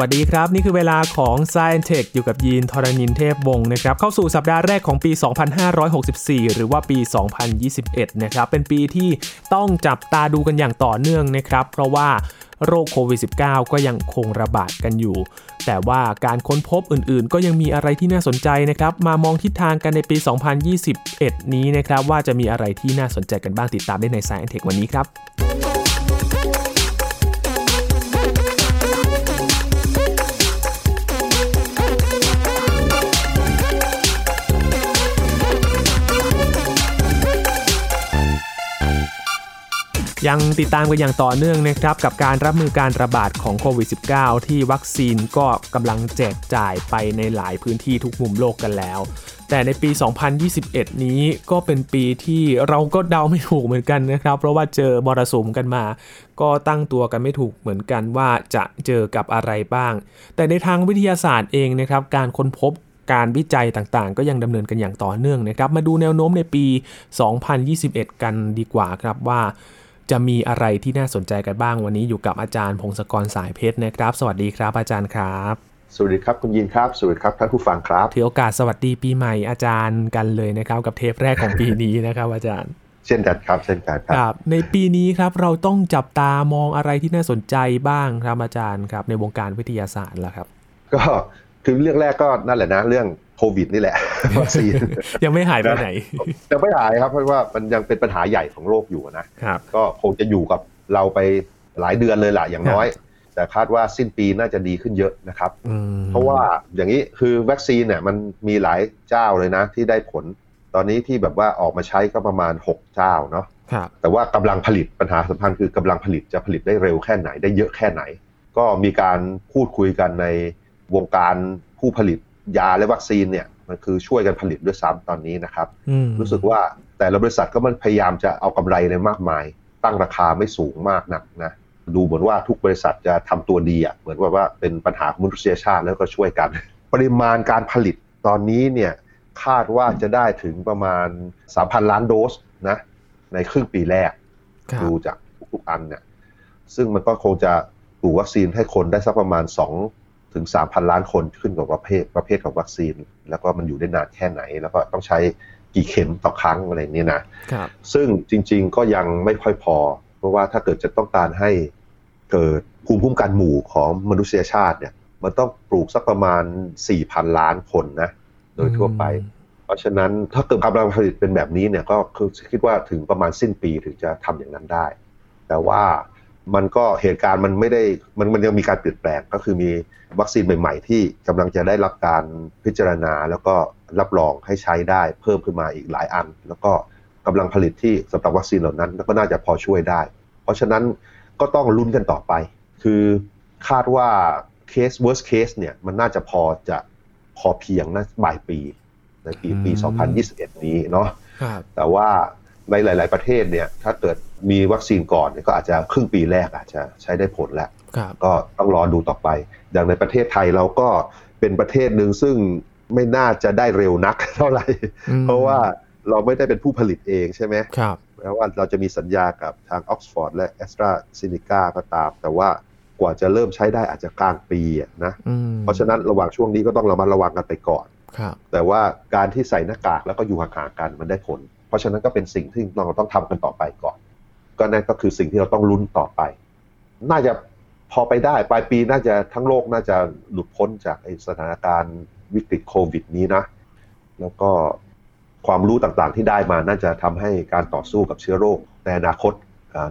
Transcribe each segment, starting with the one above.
วัสดีครับ นี่คือเวลาของ Science Tech อยู่กับยีนทรณินเทพวงศ์นะครับ เข้าสู่สัปดาห์แรกของปี 2564 หรือว่าปี 2021 นะครับ เป็นปีที่ต้องจับตาดูกันอย่างต่อเนื่องนะครับ เพราะว่าโรคโควิด -19 ก็ยังคงระบาดกันอยู่ แต่ว่าการค้นพบอื่นๆ ก็ยังมีอะไรที่น่าสนใจนะครับ มามองทิศทางกันในปี 2021 นี้นะครับ ว่าจะมีอะไรที่น่าสนใจกันบ้างติดตามได้ใน Science Tech วันนี้ครับ ยังติดตามกันอย่างต่อเนื่องนะครับกับการรับมือการระบาดของโควิด -19 ที่วัคซีนก็กำลังแจกจ่ายไปในหลายพื้นที่ทุกมุมโลกกันแล้ว แต่ในปี 2021 นี้ก็เป็นปีที่เราก็เดาไม่ถูกเหมือนกันนะครับ เพราะว่าเจอมรสุมกันมา ก็ตั้งตัวกันไม่ถูกเหมือนกันว่าจะเจอกับอะไรบ้าง แต่ในทางวิทยาศาสตร์เองนะครับการค้นพบการวิจัยต่างๆ ก็ยังดำเนินกันอย่างต่อเนื่องนะครับ มาดูแนวโน้มในปี 2021 กันดีกว่าครับว่า จะมีอะไรที่น่าสนใจกันบ้างวันนี้อยู่กับอาจารย์พงศกรสายเพชรนะครับ สวัสดีครับอาจารย์ครับ สวัสดีครับคุณยินครับสวัสดีครับท่านผู้ฟังครับถือโอกาสสวัสดีปีใหม่อาจารย์กันเลยนะครับ กับเทปแรกของปีนี้นะครับอาจารย์เช่นกันครับเช่นกันคครับรับ ในปีนี้ครับเราต้องจับตามองอะไรที่น่าสนใจบ้างครับอาจารย์ครับ ในวงการวิทยาศาสตร์ล่ะครับ ก็คือเรื่องแรกก็นั่นแหละนะเรื่อง โควิดนี่แหละวัคซีนยังไม่หายไปไหนยังไม่หายครับเพราะว่ามันยังเป็นปัญหาใหญ่ของโลกอยู่นะครับก็คงจะอยู่กับเราไปหลายเดือนเลยล่ะอย่างน้อย แต่คาดว่าสิ้นปีน่าจะดีขึ้นเยอะนะครับอืมเพราะว่าอย่างนี้คือวัคซีนเนี่ยมันมีหลายเจ้าเลยนะ ที่ได้ผลตอนนี้ที่แบบว่าออกมาใช้ก็ประมาณ 6 เจ้าเนาะครับแต่ว่ากำลังผลิตปัญหาสำคัญคือกำลังผลิตจะผลิตได้เร็วแค่ไหนได้เยอะแค่ไหน ก็มีการพูดคุยกันในวงการผู้ผลิต ยาและวัคซีนเนี่ยมันคือช่วยกันผลิตด้วยซ้ำตอนนี้นะครับอืมรู้สึกว่าแต่ละบริษัทก็มันพยายามจะเอากำไรในมากมาย ตั้งราคาไม่สูงมากนักนะดูเหมือนว่าทุกบริษัทจะทำตัวดีอะเหมือนว่าว่าเป็นปัญหาของมนุษยชาติแล้วก็ช่วยกัน ปริมาณการผลิตตอนนี้เนี่ยคาดว่าจะได้ถึงประมาณ 3,000 ล้านโดสนะในครึ่งปีแรกครับดูจากทุกๆอันเนี่ยซึ่งมันก็คงจะปลูกวัคซีนให้คนได้สักประมาณ 2 ถึง 3,000 ล้านคนขึ้นกับประเภทประเภทของวัคซีน แล้วก็มันอยู่ได้นานแค่ไหน แล้วก็ต้องใช้กี่เข็มต่อครั้งอะไรเนี่ยนะครับซึ่งจริง ๆก็ยังไม่ค่อยพอ เพราะว่าถ้าเกิดจะต้องการให้เกิดภูมิคุ้มกันหมู่ของมนุษยชาติเนี่ยมันต้องปลูกสักประมาณ 4,000 ล้านคนนะโดยทั่วไป เพราะฉะนั้นถ้าเกิดกำลังผลิตเป็นแบบนี้เนี่ยก็คือคิดว่าถึงประมาณสิ้นปีถึงจะทำอย่างนั้นได้ แต่ว่า มันก็เหตุการณ์มันไม่ได้มันมันยังมีการเปลี่ยนแปลงก็คือมีวัคซีนใหม่ ๆ ที่กำลังจะได้รับการพิจารณา แล้วก็รับรองให้ใช้ได้เพิ่มขึ้นมาอีกหลายอัน แล้วก็กำลังผลิตที่สำหรับวัคซีนเหล่านั้นก็น่าจะพอช่วยได้ เพราะฉะนั้นก็ต้องลุ้นกันต่อไป คือคาดว่าเคส worst case เนี่ยมันน่าจะพอจะพอเพียงนะบ่ายปีในปีปีอืม2021 นี้เนาะครับแต่ว่า ในหลาย ๆ ประเทศเนี่ยถ้าเกิดมีวัคซีนก่อนเนี่ยก็อาจจะครึ่งปีแรกอาจจะใช้ได้ผลแล้วครับก็ต้องรอดูต่อไป อย่างในประเทศไทยเราก็เป็นประเทศหนึ่งซึ่งไม่น่าจะได้เร็วนักเท่าไหร่อืมเพราะว่าเราไม่ได้เป็นผู้ผลิตเองใช่ไหมครับแม้ว่าเราจะมีสัญญากับทางออกซฟอร์ดและแอสตราเซเนกาก็ตาม แต่ว่ากว่าจะเริ่มใช้ได้อาจจะกลางปีอะนะอืมเพราะฉะนั้นระหว่างช่วงนี้ก็ต้องระมัดระวังกันไปก่อนครับแต่ว่าการที่ใส่หน้ากากแล้วก็อยู่ห่างๆกันมันได้ผลเพราะฉะนั้นก็เป็นสิ่งที่เราต้องทำกันต่อไปก่อน ก็นั่นก็คือสิ่งที่เราต้องลุ้นต่อไป น่าจะพอไปได้ปลายปีน่าจะทั้งโลกน่าจะหลุดพ้นจากสถานการณ์วิกฤตโควิดนี้นะ แล้วก็ความรู้ต่างๆที่ได้มาน่าจะทำให้การต่อสู้กับเชื้อโรคในอนาคต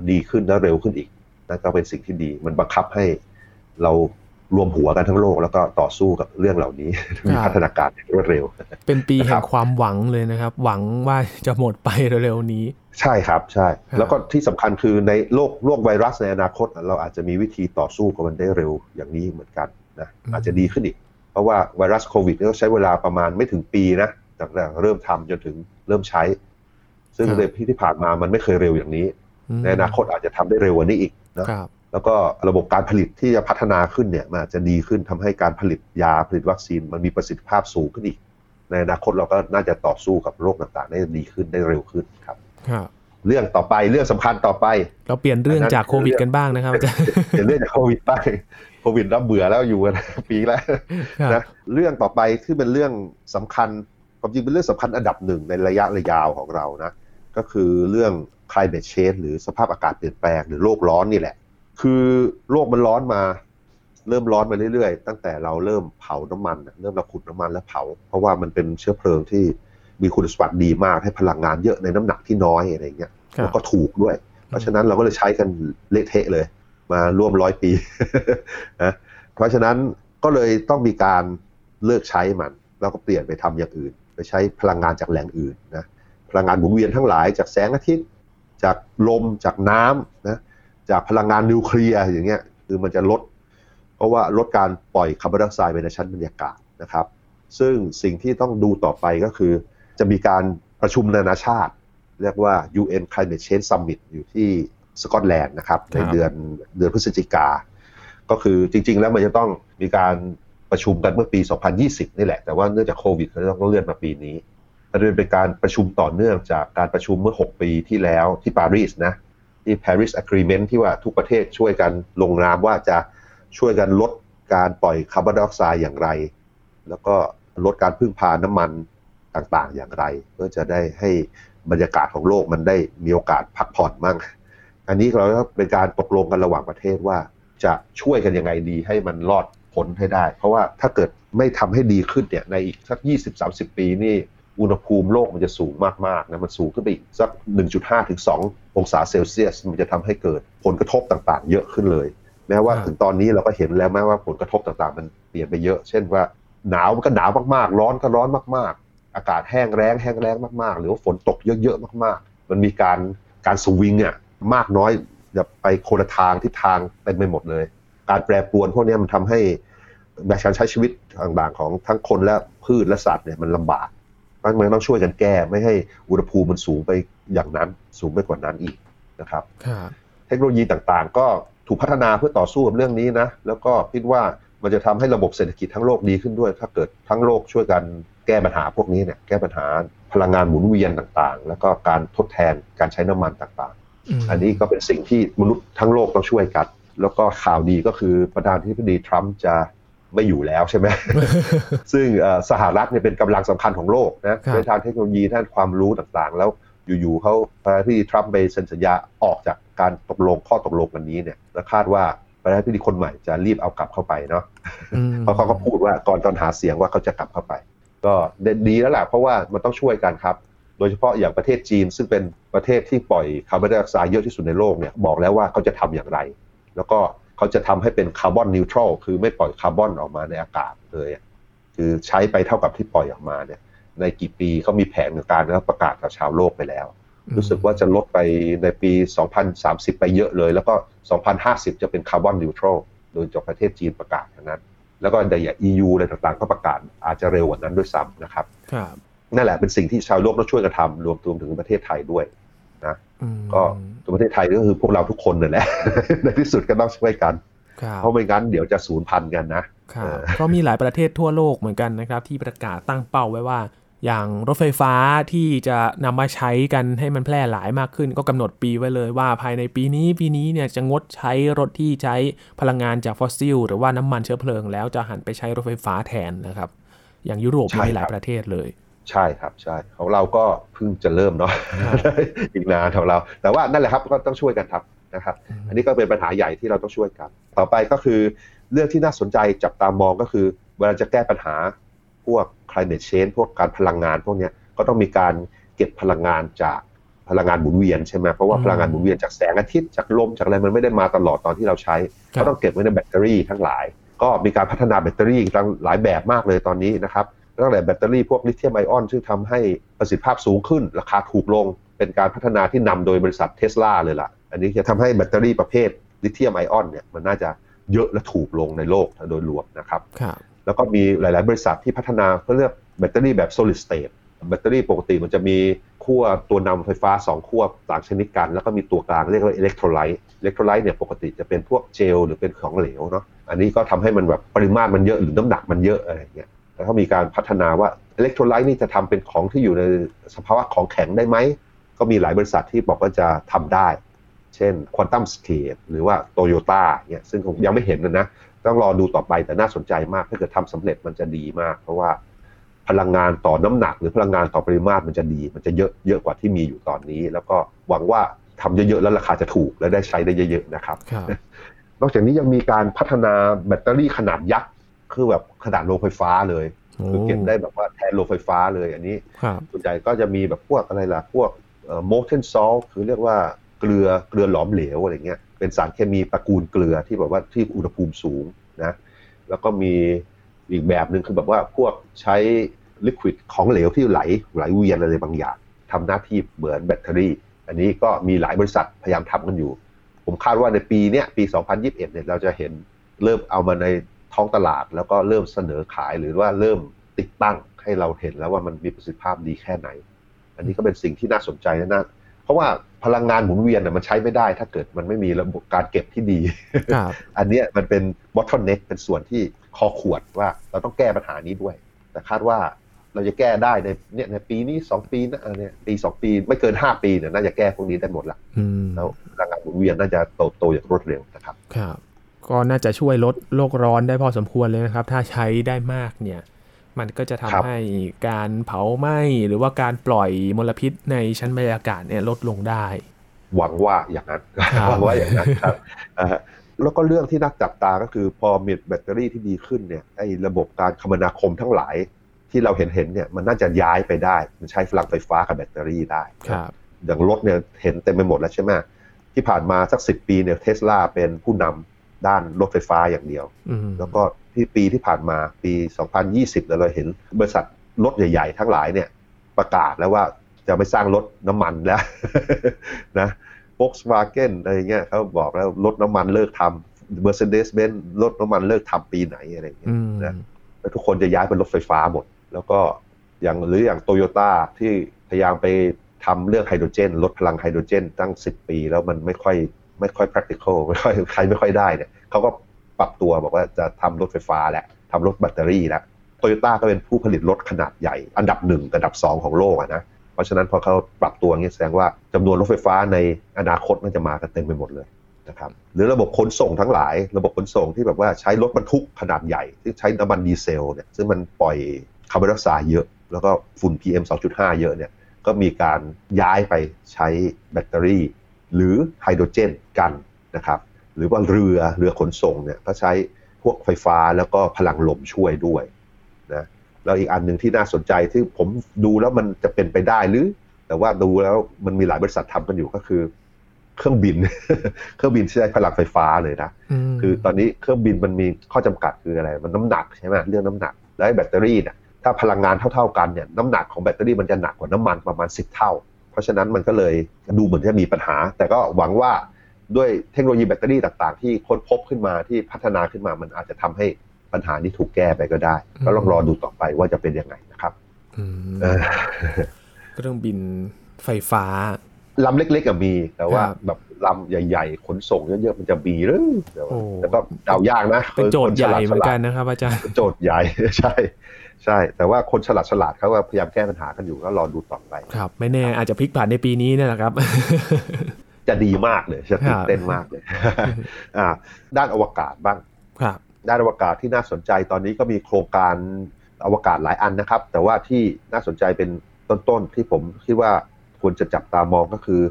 ดีขึ้นและเร็วขึ้นอีกนั่นก็เป็นสิ่งที่ดี มันบังคับให้เรา รวมหัวกันทั้งโลกแล้วก็ต่อสู้กับเรื่องเหล่านี้มีพัฒนาการอย่างรวดเร็ว เป็นปีนะคแห่รังบความหวังเลยนะครับ หวังว่าจะหมดไปเร็วๆนี้ ใช่ครับใช่ครับแล้วก็ที่สำคัญคือในโรคโรคไวรัสในอนาคต เราอาจจะมีวิธีต่อสู้กับมันได้เร็วอย่างนี้เหมือนกันนะอาจจะดีขึ้นอีก เพราะว่าไวรัสโควิดเนี่ยก็ใช้เวลาประมาณไม่ถึงปีนะจากแต่เริ่มทำจนถึงเริ่มใช้ ซึ่งครับในที่ที่ผ่านมามันไม่เคยเร็วอย่างนี้มในอนาคตอาจจะทำได้เร็วกว่านี้อีกนะครับ แล้วก็ระบบการผลิตที่จะพัฒนาขึ้นเนี่ยมันอาจจะดีขึ้นทำให้การผลิตยาผลิตวัคซีน มันมีประสิทธิภาพสูงขึ้นอีก ในอนาคตเราก็น่าจะต่อสู้กับโรคต่างๆ ได้ดีขึ้นได้เร็วขึ้นครับครับเรื่องต่อไปเรื่องสำคัญต่อไป เราเปลี่ยนเรื่องจากโควิดกันบ้างนะครับอาจารย์เปลี่ยนเรื่องจากโควิดไปโควิดรับเบื่อแล้วอยู่กันปีแล้วครับนะเรื่องต่อไปที่เป็นเรื่องสำคัญความจริงเป็นเรื่องสำคัญอันดับหนึ่งในระยะระยาวของเรานะก็คือเรื่อง climate change หรือสภาพอากาศเปลี่ยนแปลงหรือโลกร้อนนี่แหละ คือโลกมันร้อนมา เริ่มร้อนมาเรื่อยๆ ตั้งแต่เราเริ่มเผาน้ำมันน่ะเริ่มเราขุดน้ำมันแล้วเผา เพราะว่ามันเป็นเชื้อเพลิงที่มีคุณสมบัติดีมากให้พลังงานเยอะในน้ำหนักที่น้อยอะไรเงี้ยครัแล้วบก็ถูกด้วย เพราะฉะนั้นเราก็เลยใช้กันเละเทะเลย มาร่วมร้อยปีนะเพราะฉะนั้นก็เลยต้องมีการเลิกใช้มัน แล้วก็เปลี่ยนไปทำอย่างอื่น ไปใช้พลังงานจากแหล่งอื่นนะพลังงานหมุนเวียนทั้งหลายจากแสงอาทิตย์ จากลมจากน้ำนะ จากพลังงานนิวเคลียร์อย่างเงี้ยคือมันจะลด เพราะว่าลดการปล่อยคาร์บอนไดออกไซด์ไปในชั้นบรรยากาศนะครับ ซึ่งสิ่งที่ต้องดูต่อไปก็คือ จะมีการประชุมนานาชาติ เรียกว่า UN Climate Change Summit อยู่ที่สกอตแลนด์นะครับในเดือนเดือนพฤศจิกา ก็คือจริง ๆ แล้วมันจะต้องมีการประชุมกันเมื่อปี 2020 นี่แหละ แต่ว่าเนื่องจากโควิดก็ต้องเลื่อนมาปีนี้มันเป็นการประชุมต่อเนื่องจากการประชุมเมื่อ 6 ปีที่แล้วที่ปารีสนะ ที่ Paris Agreement ที่ว่าทุกประเทศช่วยกันลงนามว่าจะช่วยกันลดการปล่อยคาร์บอนไดออกไซด์อย่างไร แล้วก็ลดการพึ่งพาน้ำมันต่างๆ อย่างไร เพื่อจะได้ให้บรรยากาศของโลกมันได้มีโอกาสพักผ่อนมั่ง อันนี้เราก็เป็นการตกลงกันระหว่างประเทศว่าจะช่วยกันยังไงดีให้มันรอดพ้นให้ได้ เพราะว่าถ้าเกิดไม่ทำให้ดีขึ้นเนี่ยในอีกสัก 20-30 ปีนี่ อุณหภูมิโลกมันจะสูงมากๆนะมันสูงขึ้นไปอีกสัก 1.5 ถึง 2 องศาเซลเซียส มันจะทำให้เกิดผลกระทบต่างๆ เยอะขึ้นเลย แม้ว่าครับถึงตอนนี้เราก็เห็นแล้วแม้ว่าผลกระทบต่างๆ มันเปลี่ยนไปเยอะ เช่นว่าหนาวมันก็หนาวมากๆ ร้อนก็ร้อนมากๆ อากาศแห้งแล้งแห้งแล้งมากๆ หรือว่าฝนตกเยอะๆมากๆ มันมีการการสวิงอะมากน้อยแบบไปคนละทางทิศทางเต็มไปหมดเลย การแปรปรวนพวกเนี้ยมันทำให้แบบการใช้ชีวิตต่างๆของทั้งคนและพืชและสัตว์เนี่ยมันลำบาก เพราะฉะนั้นมันต้องช่วยกันแก้ไม่ให้อุณหภูมิมันสูงไปอย่างนั้นสูงไปกว่านั้นอีกนะครับครับเทคโนโลยีต่างๆ ก็ถูกพัฒนาเพื่อต่อสู้กับเรื่องนี้นะ แล้วก็คิดว่ามันจะทำให้ระบบเศรษฐกิจทั้งโลกดีขึ้นด้วย ถ้าเกิดทั้งโลกช่วยกันแก้ปัญหาพวกนี้เนี่ยแก้ปัญหาพลังงานหมุนเวียนต่างๆ แล้วก็การทดแทนการใช้น้ำมันต่างๆ อันนี้ก็เป็นสิ่งที่มนุษย์ทั้งโลกต้องช่วยกัน แล้วก็ข่าวดีก็คือประธานาธิบดีทรัมป์จะ ไม่อยู่แล้วใช่ไหมซึ่งเอ่อสหรัฐเนี่ยเป็นกำลังสำคัญของโลกนะครับในทางเทคโนโลยีด้านความรู้ต่างๆ แล้วอยู่ๆเขาประธานาธิบดีทรัมป์ไปเซ็นสัญญาออกจากการตกลงข้อตกลงวันนี้เนี่ยและคาดว่าประธานาธิบดีคนใหม่จะรีบเอากลับเข้าไปเนาะอืมเพราะเขาก็พูดว่าก่อนตอนหาเสียงว่าเขาจะกลับเข้าไป ก็ดีแล้วแหละเพราะว่ามันต้องช่วยกันครับ โดยเฉพาะอย่างประเทศจีน ซึ่งเป็นประเทศที่ปล่อยคาร์บอนไดออกไซด์เยอะที่สุดในโลกเนี่ยบอกแล้วว่าเขาจะทำอย่างไร แล้วก็ เขาจะทำให้เป็นคาร์บอนนิวทรัลคือไม่ปล่อยคาร์บอนออกมาในอากาศเลยอะคือใช้ไปเท่ากับที่ปล่อยออกมาเนี่ย ในกี่ปีเขามีแผนในการแล้วประกาศกับชาวโลกไปแล้ว รู้สึกว่าจะลดไปในปี 2030 ไปเยอะเลย แล้วก็ 2050 จะเป็นคาร์บอนนิวทรัลโดยจากประเทศจีนประกาศอย่างนั้น แล้วก็ในอย่าง EU อะไรต่างๆ ก็ประกาศอาจจะเร็วกว่านั้นด้วยซ้ำนะครับครับนั่นแหละเป็นสิ่งที่ชาวโลกต้องช่วยกันทำรวมรวมถึงประเทศไทยด้วย อืมก็ตัวประเทศไทยก็คือพวกเราทุกคนนั่นแหละในที่สุดก็ต้องช่วยกันครับเพราะไม่งั้นเดี๋ยวจะสูญพันธุ์กันนะครับเออก็มีหลายประเทศทั่วโลกเหมือนกันนะครับ ที่ประกาศตั้งเป้าไว้ว่า อย่างรถไฟฟ้าที่จะนำมาใช้กันให้มันแพร่หลายมากขึ้น ก็กำหนดปีไว้เลยว่าภายในปีนี้ปีนี้เนี่ยจะงดใช้รถที่ใช้พลังงานจากฟอสซิล หรือว่าน้ำมันเชื้อเพลิง แล้วจะหันไปใช้รถไฟฟ้าแทนนะครับ อย่างยุโรปใช่มีหลายครับประเทศเลย ใช่ครับใช่ของเราก็เพิ่งจะเริ่มเนาะครับอีกนานของเรา แต่ว่านั่นแหละครับก็ต้องช่วยกันครับนะครับ อันนี้ก็เป็นปัญหาใหญ่ที่เราต้องช่วยกัน ต่อไปก็คือเรื่องที่น่าสนใจจับตามองก็คือเวลาจะแก้ปัญหาพวก climate change พวกการพลังงานพวกเนี้ยก็ต้องมีการเก็บพลังงานจากพลังงานหมุนเวียนใช่ไหมเพราะว่าอืมพลังงานหมุนเวียนจากแสงอาทิตย์จากลมจากอะไรมันไม่ได้มาตลอดตอนที่เราใช้ครับก็ต้องเก็บไว้ในแบตเตอรี่ทั้งหลาย ก็มีการพัฒนาแบตเตอรี่ทั้งหลายแบบมากเลยตอนนี้นะครับ ตั้งแต่แบตเตอรี่พวกลิเธียมไอออน ซึ่งทำให้ประสิทธิภาพสูงขึ้น ราคาถูกลง เป็นการพัฒนาที่นำโดยบริษัทเทสลาเลยล่ะ อันนี้จะทำให้แบตเตอรี่ประเภทลิเธียมไอออนเนี่ยมันน่าจะเยอะและถูกลงในโลกโดยรวมนะครับครับแล้วก็มีหลาย ๆ บริษัทที่พัฒนาเขาเรียกแบตเตอรี่แบบ solid state แบตเตอรี่ปกติมันจะมีขั้วตัวนำไฟฟ้า 2 ขั้วต่างชนิดกัน แล้วก็มีตัวกลางเรียกว่าอิเล็กโทรไลต์อิเล็กโทรไลต์เนี่ยปกติจะเป็นพวกเจลหรือเป็นของเหลวเนาะอันนี้ก็ทำให้มันแบบปริมาตรมันเยอะหรือน้ำหนักมันเยอะอะไรอย่างเงี้ย แล้วก็มีการพัฒนาว่าอิเล็กโทรไลต์นี่จะทำเป็นของที่อยู่ในสภาวะของแข็งได้ไหม ก็มีหลายบริษัทที่บอกว่าจะทำได้ เช่น QuantumScape หรือว่า Toyota เนี่ยซึ่งผมยังไม่เห็นนะต้องรอดูต่อไปแต่น่าสนใจมาก ถ้าเกิดทำสำเร็จมันจะดีมาก เพราะว่าพลังงานต่อน้ำหนัก หรือพลังงานต่อปริมาตรมันจะดี มันจะเยอะเยอะกว่าที่มีอยู่ตอนนี้ แล้วก็หวังว่าทำเยอะๆแล้วราคาจะถูกและได้ใช้ได้เยอะๆนะครับ นอกจากนี้ยังมีการพัฒนาแบตเตอรี่ขนาดยักษ์ คือแบบขนาดโรงไฟฟ้าเลย คือเก็บได้แบบว่าแทนโรงไฟฟ้าเลยอันนี้ส่วนใหญ่ก็จะมีแบบพวกอะไรล่ะพวกโมเทนซอลคือเรียกว่าเกลือเกลือหลอมเหลวอะไรเงี้ยเป็นสารเคมีตระกูลเกลือที่แบบว่าที่อุณหภูมิสูงนะแล้วก็มีอีกแบบหนึ่งคือแบบว่าพวกใช้ลิควิดของเหลวที่ไหลไหลเวียนอะไรบางอย่างทำหน้าที่เหมือนแบตเตอรี่ อันนี้ก็มีหลายบริษัทพยายามทำกันอยู่ ผมคาดว่าในปีนี้ปี 2021เนี่ยเราจะเห็นเริ่มเอามาใน ท้องตลาดแล้วก็เริ่มเสนอขายหรือว่าเริ่มติดตั้งให้เราเห็นแล้วว่ามันมีประสิทธิภาพดีแค่ไหน อันนี้ก็เป็นสิ่งที่น่าสนใจนะนะเพราะว่าพลังงานหมุนเวียนมันใช้ไม่ได้ ถ้าเกิดมันไม่มีระบบการเก็บที่ดีอันนี้มันเป็น bottleneck เป็นส่วนที่คอขวดว่าเราต้องแก้ปัญหานี้ด้วย แต่คาดว่าเราจะแก้ได้ในเนี่ยในปีนี้สองปีนะเนี่ยปีสองปีไม่เกินห้าปีเนี่ยน่าจะแก้พวกนี้ได้หมดละแล้วพลังงานหมุนเวียนน่าจะโตโตอย่างรวดเร็วนะครับ ครับ ก็น่าจะช่วยลดโลกร้อนได้พอสมควรเลยนะครับ ถ้าใช้ได้มากเนี่ย มันก็จะทำให้การเผาไหม้หรือว่าการปล่อยมลพิษในชั้นบรรยากาศเนี่ยลดลงได้ หวังว่าอย่างนั้นหวังว่าอย่างนั้นครับแล้วก็เรื่องที่น่าจับตาก็คือพอมีแบตเตอรี่ที่ดีขึ้นเนี่ยไอ้ระบบการคมนาคมทั้งหลายที่เราเห็นเห็นเนี่ยมันน่าจะย้ายไปได้ มันใช้พลังไฟฟ้ากับแบตเตอรี่ได้อย่างรถเนี่ยเห็นเต็มไปหมดแล้วใช่ไหมที่ผ่านมาสักสิบปีเนี่ยเทสลาเป็นผู้นำ ด้านรถไฟฟ้าอย่างเดียว แล้วก็ที่ปีที่ผ่านมาปี 2020 เราเห็นบริษัทรถใหญ่ๆ ทั้งหลายเนี่ยประกาศแล้วว่าจะไม่สร้างรถน้ำมันแล้วนะ Volkswagen อะไรเงี้ยเขาบอกแล้วรถน้ำมันเลิกทำ Mercedes-Benz รถน้ำมันเลิกทำปีไหนอะไรเงี้ยนะแล้วทุกคนจะย้ายเป็นรถไฟฟ้าหมด แล้วก็อย่างหรืออย่างโตโยต้าที่พยายามไปทำเรื่องไฮโดรเจน ลดพลังไฮโดรเจนตั้ง 10 ปี แล้วมันไม่ค่อย ไม่ค่อย practical ไม่ค่อยใครไม่ค่อยได้เนี่ยเขาก็ปรับตัวบอกว่าจะทำรถไฟฟ้าแหละทำรถแบตเตอรี่แล้วโตโยต้าก็เป็นผู้ผลิตรถขนาดใหญ่ อันดับหนึ่งอันดับสองของโลกนะเพราะฉะนั้นพอเขาปรับตัวเงี้ยแสดงว่าจำนวนรถไฟฟ้าในอนาคตมันจะมากันเต็มไปหมดเลยนะครับหรือระบบขนส่งทั้งหลาย ระบบขนส่งที่แบบว่าใช้รถบรรทุกขนาดใหญ่ที่ใช้น้ำมันดีเซลเนี่ยซึ่งมันปล่อยคาร์บอนไดออกไซด์เยอะ แล้วก็ฝุ่น PM 2.5 เยอะเนี่ยก็มีการย้ายไปใช้แบตเตอรี่ หรือไฮโดรเจนกันนะครับหรือว่าเรือเรือขนส่งเนี่ยก็ใช้พวกไฟฟ้าแล้วก็พลังลมช่วยด้วยนะแล้วอีกอันหนึ่งที่น่าสนใจที่ผมดูแล้วมันจะเป็นไปได้หรือ แต่ว่าดูแล้วมันมีหลายบริษัททำกันอยู่ก็คือ เครื่องบิน เครื่องบินที่ใช้พลังไฟฟ้าเลยนะคือตอนนี้เครื่องบินมันมีข้อจำกัดคืออะไร มันน้ำหนักใช่ไหมเรื่องน้ำหนักแล้วแบตเตอรี่เนี่ยถ้าพลังงานเท่า ๆกันเนี่ยน้ำหนักของแบตเตอรี่มันจะหนักกว่าน้ำมันประมาณสิบเท่า เพราะฉะนั้นมันก็เลยดูเหมือนจะมีปัญหา แต่ก็หวังว่าด้วยเทคโนโลยีแบตเตอรี่ต่าง ๆ ที่ค้นพบขึ้นมาที่พัฒนาขึ้นมามันอาจจะทำให้ปัญหานี้ถูกแก้ไปก็ได้ ก็ลองรอดูต่อไปว่าจะเป็นยังไงนะครับเครื่องบินไฟฟ้าลำเล็กๆมี แต่ว่าแบบลำใหญ่ๆ ขนส่งเยอะๆ มันจะมีหรือแต่ก็เดายากนะ เป็นโจทย์ใหญ่เหมือนกันนะครับอาจารย์โจทย์ใหญ่ใช่ ใช่ แต่ว่าคนฉลาดฉลาดเขาก็พยายามแก้ปัญหากันอยู่ก็รอดูต่อไป ครับ ไม่แน่อาจจะพลิกผ่านในปีนี้นี่แหละครับ จะดีมากเลยจะตื่นเต้นมากเลยอ่าด้านอวกาศบ้างครับด้านอวกาศที่น่าสนใจตอนนี้ก็มีโครงการอวกาศหลายอันนะครับ แต่ว่าที่น่าสนใจเป็นต้นๆที่ผมคิดว่าควรจะจับตามองก็คือ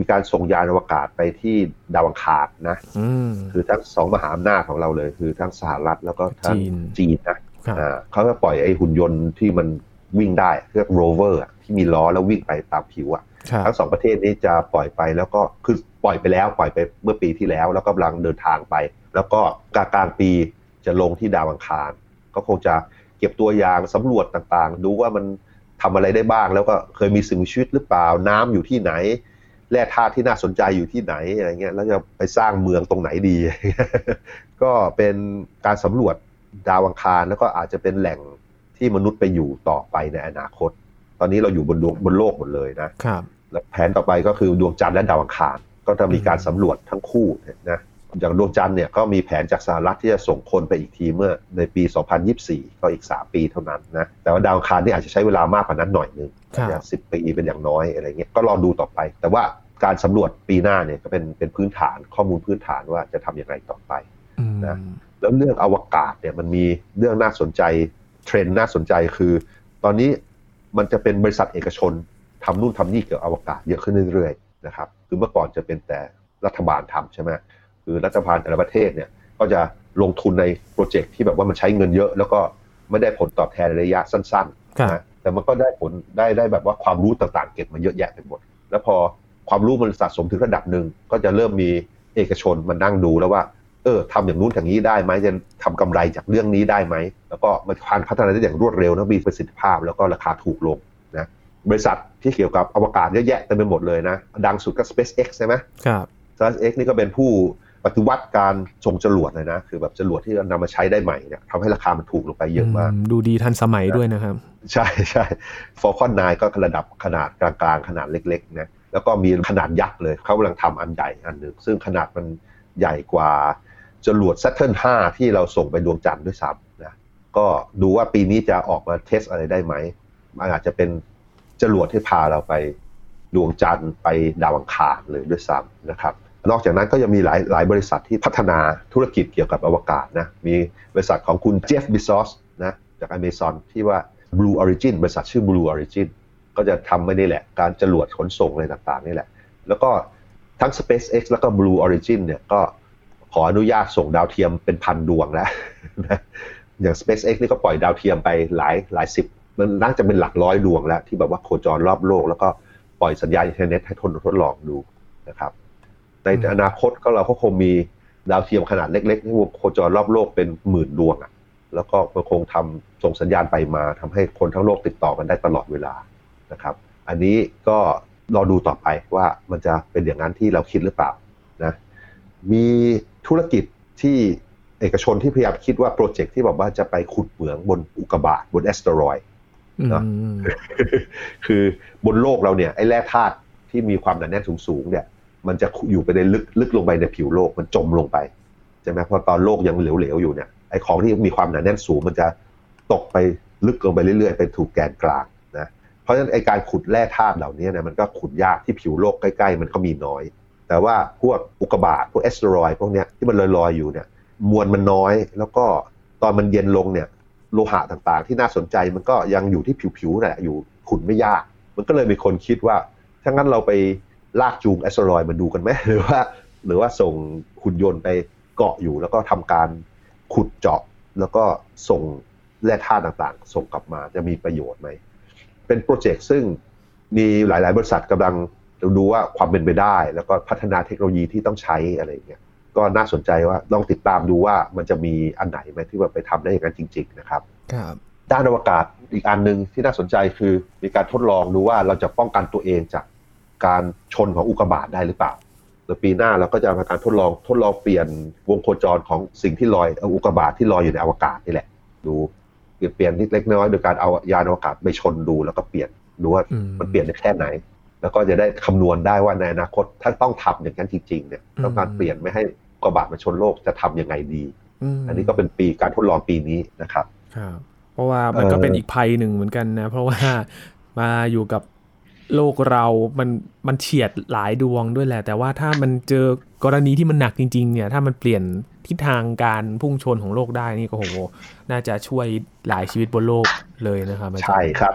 มีการส่งยานอวกาศไปที่ดาวอังคารนะคือทั้งสองมหาอำนาจของเราเลย คือทั้งสหรัฐแล้วก็ทั้งจีนนะ เขาก็ปล่อยไอ้หุ่นยนต์ที่มันวิ่งได้เรียกโรเวอร์ที่มีล้อแล้ววิ่งไปตามผิวอะทั้งสองประเทศนี้จะปล่อยไปแล้วก็คือปล่อยไปแล้วปล่อยไปเมื่อปีที่แล้ว แล้วก็กำลังเดินทางไป แล้วก็กลางกลางปีจะลงที่ดาวอังคาร ก็คงจะเก็บตัวอย่างสำรวจต่างๆ ดูว่ามันทำอะไรได้บ้าง แล้วก็เคยมีสิ่งมีชีวิตหรือเปล่าน้ำอยู่ที่ไหนแร่ธาตุที่น่าสนใจอยู่ที่ไหนอะไรเงี้ยแล้วจะไปสร้างเมืองตรงไหนดี ก็เป็นการสำรวจ ดาวอังคารแล้วก็อาจจะเป็นแหล่งที่มนุษย์ไปอยู่ต่อไปในอนาคต ตอนนี้เราอยู่บนดวงบนโลกหมดเลยนะครับและแผนต่อไปก็คือดวงจันทร์และดาวอังคาร ก็จะมีการสำรวจทั้งคู่นะอย่างดวงจันทร์เนี่ยก็มีแผนจากสหรัฐที่จะส่งคนไปอีกทีเมื่อในปี 2024 ก็อีก 3 ปีเท่านั้นนะแต่ว่าดาวอังคารนี่อาจจะใช้เวลามากกว่านั้นหน่อยนึงครับจะสิบปีเป็นอย่างน้อยอะไรเงี้ยก็รอดูต่อไป แต่ว่าการสำรวจปีหน้าเนี่ยก็เป็นเป็นพื้นฐานข้อมูลพื้นฐานว่าจะทำอย่างไรต่อไปอืมนะ แล้วเรื่องอวกาศเนี่ยมันมีเรื่องน่าสนใจเทรนด์น่าสนใจคือ ตอนนี้มันจะเป็นบริษัทเอกชนทำนู่นทำนี่เกี่ยวกับอวกาศเยอะขึ้นเรื่อยๆนะครับคือเมื่อก่อนจะเป็นแต่รัฐบาลทำใช่ไหมคือรัฐบาลแต่ละประเทศเนี่ยก็จะลงทุนในโปรเจกต์ที่แบบว่ามันใช้เงินเยอะ แล้วก็ไม่ได้ผลตอบแทนในระยะสั้นครับๆนะแต่มันก็ได้ผลได้ได้แบบว่าความรู้ต่างๆ เก็บมาเยอะแยะไปหมด แล้วพอความรู้มันสะสมถึงระดับหนึ่งก็จะเริ่มมีเอกชนมานั่งดูแล้วว่า เออทำอย่างนู้นอย่างนี้ได้ไหมจะทำกำไรจากเรื่องนี้ได้ไหม แล้วก็มันพัฒนาได้อย่างรวดเร็วนะมีประสิทธิภาพแล้วก็ราคาถูกลงนะบริษัทที่เกี่ยวกับอวกาศเยอะแยะเต็มไปหมดเลยนะ ดังสุดก็ SpaceX ใช่ไหมครับ SpaceX นี่ก็เป็นผู้ปฏิวัติการส่งจรวดเลยนะ คือแบบจรวดที่นำมาใช้ได้ใหม่เนี่ยทำให้ราคามันถูกลงไปเยอะมากอืดูดีทันสมัยด้วยนะครับ ใช่ใช่ Falcon 9ก็ระดับขนาดกลางๆ ขนาดเล็กๆนะแล้วก็มีขนาดยักษ์เลยเขากำลังทำอันใหญ่อันหนึ่งซึ่งขนาดมันใหญ่กว่า จรวด Saturn 5 ที่เราส่งไปดวงจันทร์ด้วยซ้ำนะก็ดูว่าปีนี้จะออกมาเทสอะไรได้ไหมมันอาจจะเป็นจรวดที่พาเราไปดวงจันทร์ไปดาวอังคารเลยด้วยซ้ำนะครับนอกจากนั้นก็ยังมีหลายหลายบริษัทที่พัฒนาธุรกิจเกี่ยวกับอวกาศนะมีบริษัทของคุณเจฟฟ์บิซอสนะจาก Amazon ที่ว่า Blue Origin บริษัทชื่อ Blue Origin ก็จะทำไม่ได้แหละ การจรวดขนส่งอะไรต่างๆนี่แหละ แล้วก็ทั้ง SpaceX แล้วก็ Blue Origin เนี่ยก็ ขออนุญาตส่งดาวเทียมเป็นพันดวงแล้วนะอย่าง SpaceX นี่ก็ปล่อยดาวเทียมไปหลายหลายสิบมันน่าจะเป็นหลักร้อยดวงแล้ว ที่แบบว่าโคจรรอบโลก แล้วก็ปล่อยสัญญาณอินเทอร์เน็ตให้ทดทดลองดูนะครับ ในอนาคตก็เราก็คงมีดาวเทียมขนาดเล็กๆที่โคจรรอบโลกเป็นหมื่นดวงอะแล้วก็มันคงทำส่งสัญญาณไปมาทำให้คนทั้งโลกติดต่อกันได้ตลอดเวลานะครับ อันนี้ก็รอดูต่อไปว่ามันจะเป็นอย่างนั้นที่เราคิดหรือเปล่า มีธุรกิจที่เอกชนที่พยายามคิดว่าโปรเจกต์ที่บอกว่าจะไปขุดเหมืองบนอุกกาบาตบนแอสเตรอยด์อืมเนอะคือบนโลกเราเนี่ยไอ้แร่ธาตุที่มีความหนาแน่นสูงๆเนี่ย มันจะอยู่ไปในลึกลึกลงไปในผิวโลกมันจมลงไปใช่ไหมเพราะตอนโลกยังเหลวๆอยู่เนี่ยไอ้ของที่มีความหนาแน่นสูง มันจะตกไปลึกลงไปเรื่อยๆไปถูกแกนกลางนะเพราะฉะนั้นไอ้การขุดแร่ธาตุเหล่านี้เนี่ยมันก็ขุดยากที่ผิวโลกใกล้ๆ มันก็มีน้อย แต่ว่าพวกอุกกาบาตพวกแอสเตรอยพวกเนี้ยที่มันลอยๆอยู่เนี่ยมวลมันน้อย แล้วก็ตอนมันเย็นลงเนี่ยโลหะต่างๆ ที่น่าสนใจมันก็ยังอยู่ที่ผิวๆนั่นแหละอยู่ขุดไม่ยาก มันก็เลยมีคนคิดว่าถ้างั้นเราไปลากจูงแอสเตรอยมาดูกันไหมหรือว่า หรือว่าส่งหุ่นยนต์ไปเกาะอยู่ แล้วก็ทำการขุดเจาะแล้วก็ส่งแร่ธาตุต่างๆ ส่งกลับมาจะมีประโยชน์ไหมเป็นโปรเจกต์ซึ่งมีหลาย ๆ บริษัทกำลัง ดูว่าความเป็นไปได้ แล้วก็พัฒนาเทคโนโลยีที่ต้องใช้อะไรอย่างเงี้ยก็น่าสนใจว่าลองติดตามดูว่ามันจะมีอันไหนไหมที่ว่าไปทำได้อย่างนั้นจริง ๆ นะครับครับด้านอวกาศอีกอันหนึ่งที่น่าสนใจคือมีการทดลองดูว่าเราจะป้องกันตัวเองจากการชนของอุกกาบาตได้หรือเปล่าโดยปีหน้าเราก็จะมีการทดลองทดลองเปลี่ยนวงโคจรของสิ่งที่ลอยเอาอุกกาบาตที่ลอยอยู่ในอวกาศนี่แหละ ดูเปลี่ยนเปลี่ยนนิดเล็กน้อยโดยการเอายานอวกาศไปชนดูแล้วก็เปลี่ยนดูว่าอืมมันเปลี่ยนได้แค่ไหน แล้วก็จะได้คำนวณได้ว่าในอนาคตถ้าต้องทำอย่างนั้นจริงๆเนี่ยต้องการเปลี่ยนไม่ให้อุกกาบาตมาชนโลกจะทำยังไงดีมอันนี้ก็เป็นปีการทดลองปีนี้นะครับครับเพราะว่ามันก็เออเป็นอีกภัยหนึ่งเหมือนกันนะ เพราะว่ามาอยู่กับโลกเรามันมันเฉียดหลายดวงด้วยแหละ แต่ว่าถ้ามันเจอกรณีที่มันหนักจริง ๆ เนี่ย ถ้ามันเปลี่ยนทิศทางการพุ่งชนของโลกได้นี่ก็โหน่าจะช่วยหลายชีวิตบนโลกเลยนะครับอาจารย์ใช่ครับ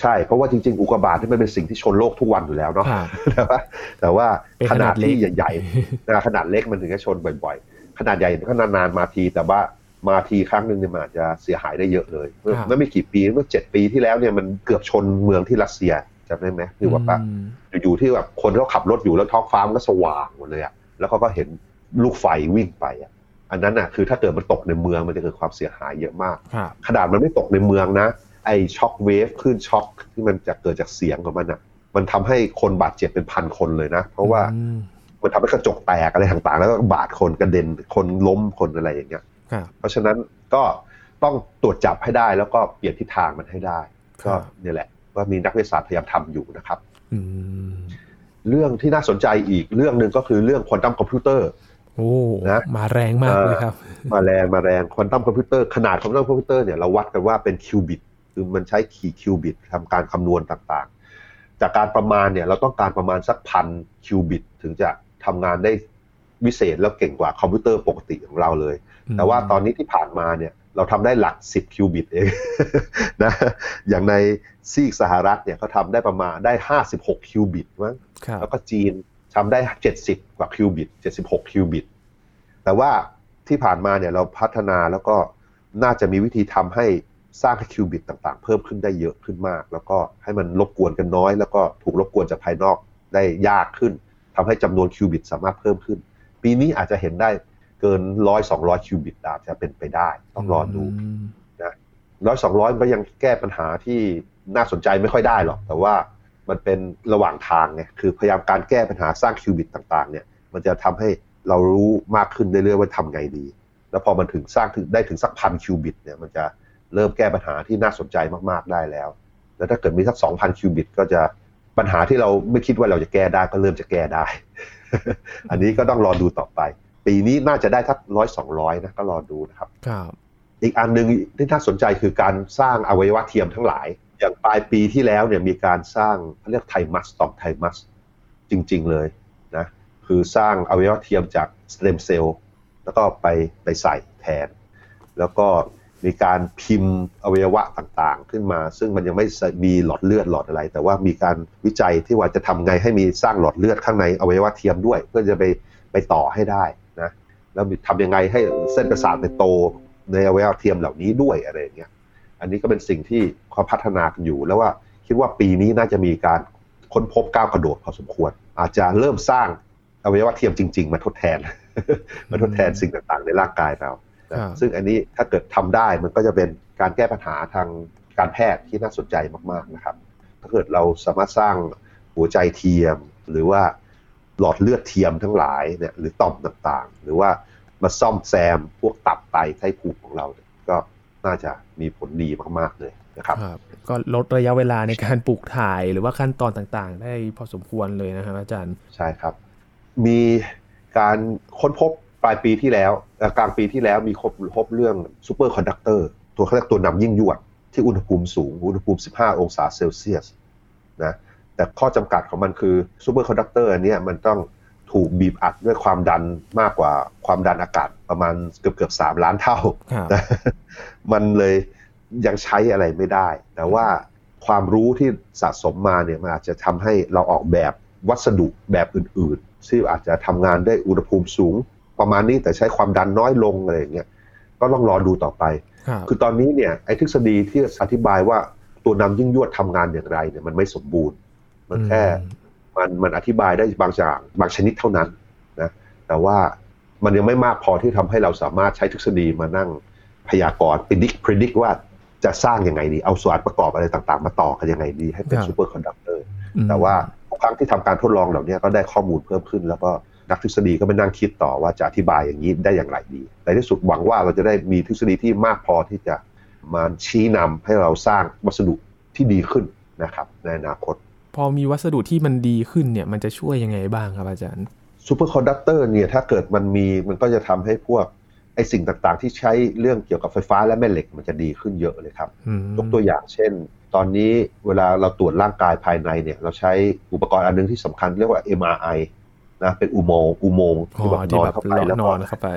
ใช่เพราะว่าจริงๆ อุกกาบาตที่มันเป็นสิ่งที่ชนโลกทุกวันอยู่แล้วเนาะครับแต่ว่าแต่ว่าเป็นขขนานาดดเล็กที่ใหญ่ๆนะขนาดเล็กมันถึงจะชนบ่อยๆ ขนาดใหญ่ก็นานๆมาที แต่ว่ามาทีครั้งหนึ่งเนี่ยมันอาจจะเสียหายได้เยอะเลยเมื่อครับเมื่อไม่กี่ปีเมื่อเจ็ดปีที่แล้วเนี่ยมันเกือบชนเมืองที่รัสเซียจำได้ไหมคือว่าแบบอืมอยู่ๆที่แบบคนเขาขับรถอยู่แล้วท้องฟ้ามันก็สว่างหมดเลยอะแล้วเขาก็เห็นลูกไฟวิ่งไปอะอันนั้นอะคือถ้าเกิดมันตกในเมืองมันจะเกิดความเสียหายเยอะมากครับขนาดมันไม่ตกในเมืองนะ ไอ้ shock wave คลื่นช็อคที่มันจะเกิดจากเสียงของมันอะ มันทำให้คนบาดเจ็บเป็นพันคนเลยนะ เพราะว่าอืมมันทำให้กระจกแตกอะไรต่างๆ แล้วก็บาดคนกระเด็นคนล้มคนอะไรอย่างเงี้ยครับเพราะฉะนั้นก็ต้องตรวจจับให้ได้แล้วก็เปลี่ยนทิศทางมันให้ได้ครัก็บเนี่ยแหละ ว่ามีนักวิทยาศาสตร์พยายามทำอยู่นะครับอืมเรื่องที่น่าสนใจอีกเรื่องหนึ่งก็คือเรื่องควอนตัมคอมพิวเตอร์โอ้นะมาแรงมากเลยครับ มาแรงมาแรงควอนตัมคอมพิวเตอร์ขนาดควอนตัมคอมพิวเตอร์เนี่ยเราวัดกันว่าเป็นคิวบิต คือมันใช้กี่คิวบิตทำการคำนวณต่างๆ จากการประมาณเนี่ยเราต้องการประมาณสักพันคิวบิตถึงจะทำงานได้วิเศษแล้วเก่งกว่าคอมพิวเตอร์ปกติของเราเลย แต่ว่าตอนนี้ที่ผ่านมาเนี่ยเราทำได้หลัก 10 คิวบิตเองนะอย่างในซีกสหรัฐเนี่ยเขาทำได้ประมาณได้ 56 คิวบิตมั้งแล้วก็จีนทำได้ 70 กว่าคิวบิต 76 คิวบิต แต่ว่าที่ผ่านมาเนี่ยเราพัฒนาแล้วก็น่าจะมีวิธีทำให้ สร้างคิวบิตต่างๆ เพิ่มขึ้นได้เยอะขึ้นมาก แล้วก็ให้มันรบกวนกันน้อย แล้วก็ถูกรบกวนจากภายนอกได้ยากขึ้นทำให้จำนวนคิวบิตสามารถเพิ่มขึ้น ปีนี้อาจจะเห็นได้เกินร้อยสองร้อยคิวบิตอาจจะเป็นไปได้ ต้องรอดูนะร้อยสองร้อยก็ยังแก้ปัญหาที่น่าสนใจไม่ค่อยได้หรอก แต่ว่ามันเป็นระหว่างทางไงคือพยายามการแก้ปัญหาสร้างคิวบิตต่างๆ เนี่ย มันจะทำให้เรารู้มากขึ้นเรื่อยๆว่าทำไงดี แล้วพอมันถึงสร้างถึงได้ถึงสักพันคิวบิตเนี่ยมันจะ เริ่มแก้ปัญหาที่น่าสนใจมากๆได้แล้ว แล้วถ้าเกิดมีสักสองพันคิวบิต ก็จะปัญหาที่เราไม่คิดว่าเราจะแก้ได้ก็เริ่มจะแก้ได้ อันนี้ก็ต้องรอดูต่อไป ปีนี้น่าจะได้ทักร้อยสองร้อยนะก็รอดูนะครับ ครับอีกอันหนึ่งที่น่าสนใจคือการสร้างอวัยวะเทียมทั้งหลาย อย่างปลายปีที่แล้วเนี่ยมีการสร้างเขาเรียกไทมัสต่อมไทมัสจริง ๆเลยนะคือสร้างอวัยวะเทียมจากสเต็มเซลล์แล้วก็ไปไปใส่แทน แล้วก็ มีการพิมพ์อวัยวะต่างๆ ขึ้นมา ซึ่งมันยังไม่มีหลอดเลือดหลอดอะไร แต่ว่ามีการวิจัยที่ว่าจะทำไงให้มีสร้างหลอดเลือดข้างในอวัยวะเทียมด้วย เพื่อจะไปไปต่อให้ได้นะแล้วทำยังไงให้เส้นประสาทไปโตในอวัยวะเทียมเหล่านี้ด้วยอะไรอย่างเงี้ยอันนี้ก็เป็นสิ่งที่เขาพัฒนากันอยู่ แล้วว่าคิดว่าปีนี้น่าจะมีการค้นพบก้าวกระโดดพอสมควร อาจจะเริ่มสร้างอวัยวะเทียมจริง ๆ มาทดแทน มาทดแทนสิ่งต่างๆ ในร่างกายเรา ซึ่งอันนี้ถ้าเกิดทำได้มันก็จะเป็นการแก้ปัญหาทางการแพทย์ที่น่าสนใจมากๆนะครับ ถ้าเกิดเราสามารถสร้างหัวใจเทียม หรือว่าหลอดเลือดเทียมทั้งหลายเนี่ยหรือต่อมต่างๆ หรือว่ามาซ่อมแซมพวกตับไตไส้พุงของเราก็น่าจะมีผลดีมากๆเลยนะครับรบก็ลดระยะเวลาในการปลูกถ่ายหรือว่าขั้นตอนต่างๆ ได้พอสมควรเลยนะครับอาจารย์ใช่ครับ มีการค้นพบป ปลายปีที่แล้วกลางปีที่แล้วมีค้นพบเรื่อง superconductor ตัวเขาเรียกตัวนำยิ่งยวด ที่อุณหภูมิสูง อุณหภูมิ 15 องศาเซลเซียสนะแต่ข้อจำกัดของมันคือ superconductor อันนี้มันต้องถูกบีบอัดด้วยความดันมากกว่าความดันอากาศประมาณเกือบเกือบสามล้านเท่า มันเลยยังใช้อะไรไม่ได้ แต่ว่าความรู้ที่สะสมมาเนี่ยมันอาจจะทำให้เราออกแบบวัสดุแบบอื่น ๆ ที่อาจจะทำงานได้อุณหภูมิสูง ประมาณนี้แต่ใช้ความดันน้อยลงอะไรอย่างเงี้ยก็ต้องรอดูต่อไป คือตอนนี้เนี่ยไอ้ทฤษฎีที่อธิบายว่าตัวนำยิ่งยวดทำงานอย่างไรเนี่ยมันไม่สมบูรณ์ มันแค่มันมันอธิบายได้บางอย่างบางชนิดเท่านั้นนะแต่ว่ามันยังไม่มากพอที่ทำให้เราสามารถใช้ทฤษฎีมานั่งพยากรณ์ predict predict ว่าจะสร้างยังไงดี เอาส่วนประกอบอะไรต่างๆ มาต่อกันยังไงดีให้เป็น superconductorแต่ว่าครั้งที่ทำการทดลองเหล่านี้ก็ได้ข้อมูลเพิ่มขึ้น แล้วก็ นักทฤษฎีก็ไปนั่งคิดต่อว่าจะอธิบายอย่างนี้ได้อย่างไรดี ในที่สุดหวังว่าเราจะได้มีทฤษฎีที่มากพอที่จะมาชี้นำให้เราสร้างวัสดุที่ดีขึ้นนะครับในอนาคต พอมีวัสดุที่มันดีขึ้นเนี่ยมันจะช่วยยังไงบ้างครับอาจารย์ superconductor เนี่ยถ้าเกิดมันมีมันก็จะทำให้พวกไอสิ่งต่างๆ ที่ใช้เรื่องเกี่ยวกับไฟฟ้าและแม่เหล็กมันจะดีขึ้นเยอะเลยครับยกตัวอย่างเช่น ตอนนี้เวลาเราตรวจร่างกายภายในเนี่ยเราใช้อุปกรณ์อันนึงที่สำคัญเรียกว่า MRI นะเป็นอุโมงค์อุโมงค์ที่แบบนอนเข้าไปแล้วนอนเข้าไป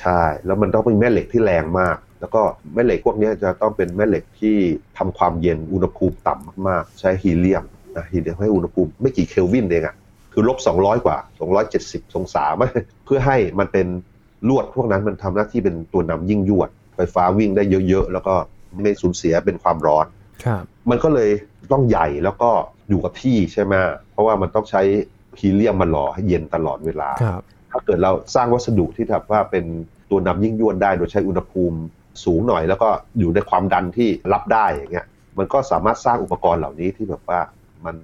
ใช่ แล้วมันต้องเป็นแม่เหล็กที่แรงมาก แล้วก็แม่เหล็กพวกนี้จะต้องเป็นแม่เหล็กที่ทำความเย็นอุณหภูมิต่ำมากๆ ใช้ฮีเลียมนะฮีเลียมให้อุณหภูมิไม่กี่เคลวินเองอะคือลบ200 กว่า 270องศาเพื่อให้มันเป็นลวดพวกนั้นมันทำหน้าที่เป็นตัวนำยิ่งยวด ไฟฟ้าวิ่งได้เยอะๆ แล้วก็ไม่สูญเสียเป็นความร้อนมันก็เลยต้องใหญ่แล้วก็อยู่กับที่ใช่ไหมเพราะว่ามันต้องใช้ ฮีเลียมมาหล่อให้เย็นตลอดเวลา ถ้าเกิดเราสร้างวัสดุที่แบบว่าเป็นตัวนำยิ่งยวดได้โดยใช้อุณหภูมิสูงหน่อย แล้วก็อยู่ในความดันที่รับได้อย่างเงี้ยมันก็สามารถสร้างอุปกรณ์เหล่านี้ที่แบบว่ามัน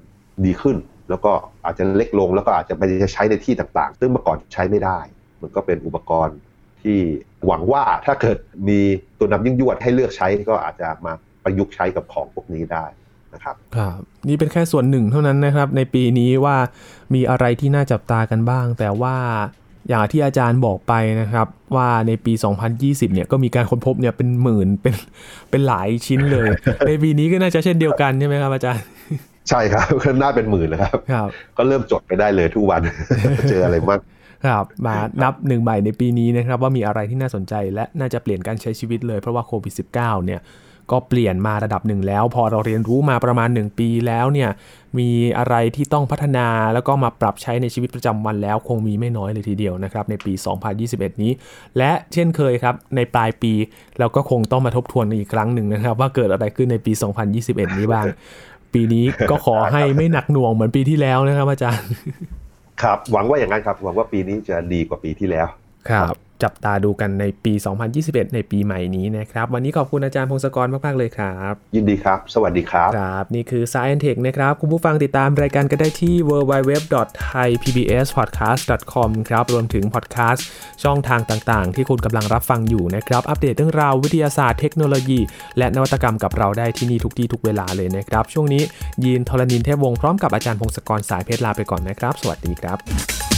ดีขึ้น แล้วก็อาจจะเล็กลงแล้วก็อาจจะไปใช้ในที่ต่างๆ ซึ่งเมื่อก่อนใช้ไม่ได้ มันก็เป็นอุปกรณ์ที่หวังว่าถ้าเกิดมีตัวนำยิ่งยวดให้เลือกใช้ก็อาจจะมาประยุกต์ใช้กับของพวกนี้ได้ นะครับครับนี่เป็นแค่ส่วนหนึ่งเท่านั้นนะครับ ในปีนี้ว่ามีอะไรที่น่าจับตากันบ้าง แต่ว่าอย่างที่อาจารย์บอกไปนะครับ ว่าในปี 2020 เนี่ยก็มีการค้นพบเนี่ยเป็นหมื่นเป็นเป็นหลายชิ้นเลย ในปีนี้ก็น่าจะเช่นเดียวกันใช่ไหมครับอาจารย์ใช่ครับก็น่าเป็นหมื่นแล้วครับครับ ก็เริ่มจดไปได้เลยทุกวันเจออะไรบ้างครับมานับหนึ่งใบในปีนี้นะครับ ว่ามีอะไรที่น่าสนใจและน่าจะเปลี่ยนการใช้ชีวิตเลยเพราะว่าโควิด -19 เนี่ย ก็เปลี่ยนมาระดับหนึ่งแล้ว พอเราเรียนรู้มาประมาณ 1 ปีแล้วเนี่ยมีอะไรที่ต้องพัฒนาแล้วก็มาปรับใช้ในชีวิตประจำวันแล้ว คงมีไม่น้อยเลยทีเดียวนะครับในปี 2021 นี้ และเช่นเคยครับในปลายปีเราก็คงต้องมาทบทวนอีกครั้งหนึ่งนะครับ ว่าเกิดอะไรขึ้นในปี 2021 นี้บ้าง ปีนี้ก็ขอให้ไม่หนักหน่วงเหมือนปีที่แล้วนะครับอาจารย์ ครับหวังว่าอย่างนั้นครับหวังว่าปีนี้จะดีกว่าปีที่แล้ว ครับ จับตาดูกันในปี 2021 ในปีใหม่นี้นะครับ วันนี้ขอบคุณอาจารย์พงศกรมาก ๆ เลยครับ ยินดีครับ สวัสดีครับ ครับ นี่คือ Science Tech นะครับ คุณผู้ฟังติดตามรายการก็ได้ที่ www.thaipbspodcast.com ครับ รวมถึงพอดแคสต์ช่องทางต่าง ๆ ที่คุณกำลังรับฟังอยู่นะครับ อัปเดตเรื่องราววิทยาศาสตร์เทคโนโลยี และนวัตกรรมกับเราได้ที่นี่ทุกที่ทุกเวลาเลยนะครับ ช่วงนี้ยีนทรณินเทพวงศ์พร้อมกับอาจารย์พงศกรสายเพชรลาไปก่อนนะครับ สวัสดีครับ